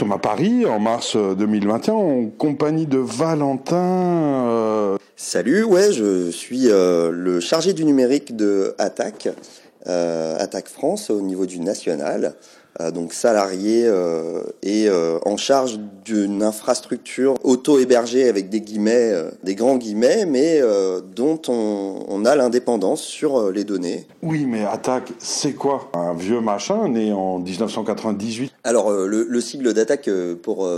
sommes à Paris en mars 2021 en compagnie de Valentin. Salut, ouais, je suis le chargé du numérique de Attaque, Attaque France au niveau du national. Euh, donc salarié euh, et euh, en charge d'une infrastructure auto-hébergée avec des guillemets, des grands guillemets, mais dont on, on a l'indépendance sur les données. Oui, mais Attaque, c'est quoi? Un vieux machin né en 1998 Alors le, le sigle d'Attaque, pour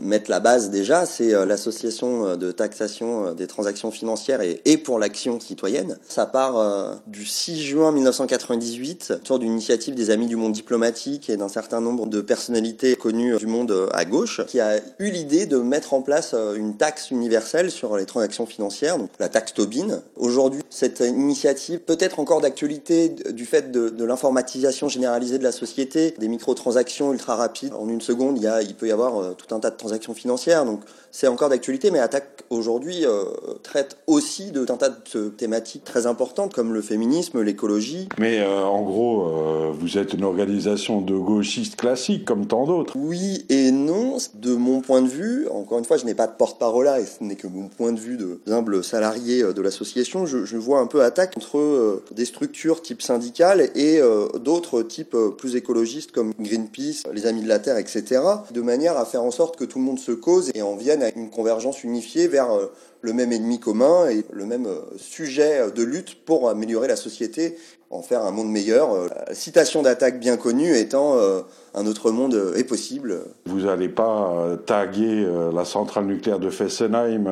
mettre la base déjà, c'est l'association de taxation des transactions financières et, et pour l'action citoyenne. Ça part du 6 juin 1998 autour d'une initiative des Amis du monde diplomatique et d'un certain nombre de personnalités connues du monde à gauche, qui a eu l'idée de mettre en place euh, une taxe universelle sur les transactions financières, donc la taxe Tobin. Aujourd'hui, cette initiative peut être encore d'actualité du fait de, l'informatisation généralisée de la société, des microtransactions ultra rapides. En une seconde, il, y a, il peut y avoir euh, tout un tas de transactions financières, donc c'est encore d'actualité, mais Attaque aujourd'hui euh, traite aussi de un tas de thématiques très importantes comme le féminisme, l'écologie. Mais en gros, vous êtes une organisation de gauchistes classiques comme tant d'autres. Oui et non. De mon point de vue, encore une fois, je n'ai pas de porte-parole là et ce n'est que mon point de vue de humble salarié euh, de l'association. Je, vois un peu attaque entre euh, des structures type syndicales et euh, d'autres types plus écologistes comme Greenpeace, les Amis de la Terre, etc. De manière à faire en sorte que tout le monde se cause et en vienne à une convergence unifiée vers faire euh, le même ennemi commun et le même sujet de lutte pour améliorer la société en faire un monde meilleur. Euh, la citation d'attaque bien connue étant euh, un autre monde euh, est possible. Vous n'allez pas taguer la centrale nucléaire de Fessenheim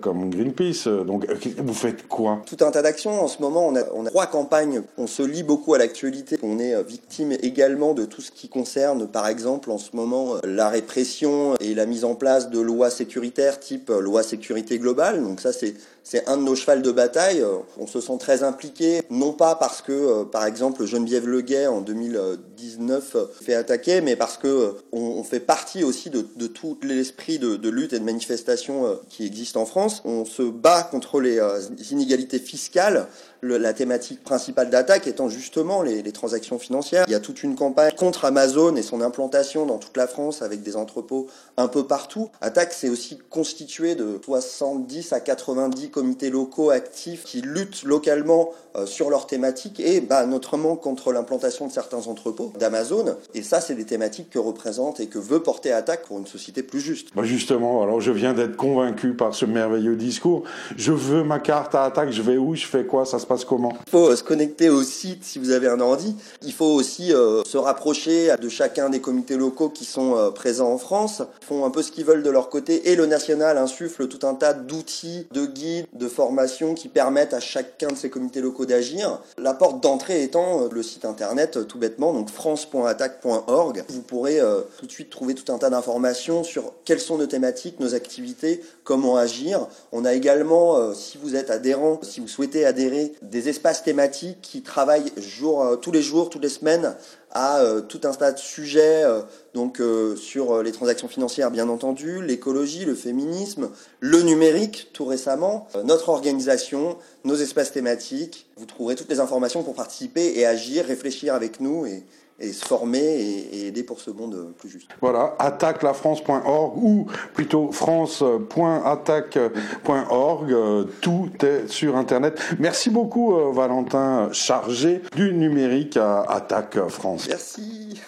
comme Greenpeace. Donc vous faites quoi? Tout un tas d'actions. En ce moment, on a, on a trois campagnes. On se lie beaucoup à l'actualité. On est victime également de tout ce qui concerne, par exemple, en ce moment, la répression et la mise en place de lois sécuritaires type loi sécurité Donc ça, c'est un de nos chevals de bataille. On se sent très impliqué, non pas parce que, euh, par exemple, Geneviève Leguet en 2019 fait attaquer, mais parce que euh, on, fait partie aussi de, tout l'esprit de, lutte et de manifestation euh, qui existe en France. On se bat contre les inégalités fiscales. la thématique principale d'attaque étant justement les, transactions financières. Il y a toute une campagne contre Amazon et son implantation dans toute la France avec des entrepôts un peu partout. Attaque, c'est aussi constitué de 70 à 90 comités locaux actifs qui luttent localement euh, sur leurs thématiques et bah, notamment contre l'implantation de certains entrepôts d'Amazon. Et ça, c'est des thématiques que représente et que veut porter Attaque pour une société plus juste. Bah justement, alors je viens d'être convaincu par ce merveilleux discours. Je veux ma carte à Attaque, je vais où, je fais quoi, ça se passe comment? Il faut euh, se connecter au site si vous avez un ordi. Il faut aussi euh, se rapprocher de chacun des comités locaux qui sont présents en France, Ils font un peu ce qu'ils veulent de leur côté et le national insuffle tout un tas d'outils, de guides, de formation qui permettent à chacun de ces comités locaux d'agir. La porte d'entrée étant euh, le site internet euh, tout bêtement, donc france.attaque.org. Vous pourrez euh, tout de suite trouver tout un tas d'informations sur quelles sont nos thématiques, nos activités, comment agir. On a également, si vous êtes adhérent, si vous souhaitez adhérer, des espaces thématiques qui travaillent tous les jours, toutes les semaines à euh, tout un tas de sujets, euh, donc euh, sur les transactions financières bien entendu, l'écologie, le féminisme, le numérique tout récemment, notre organisation, nos espaces thématiques. Vous trouverez toutes les informations pour participer et agir, réfléchir avec nous et, et se former et, aider pour ce monde plus juste. Voilà, attaquelafrance.org ou plutôt france.attaque.org. Tout est sur Internet. Merci beaucoup, euh, Valentin, chargé du numérique à Attaque France. Merci.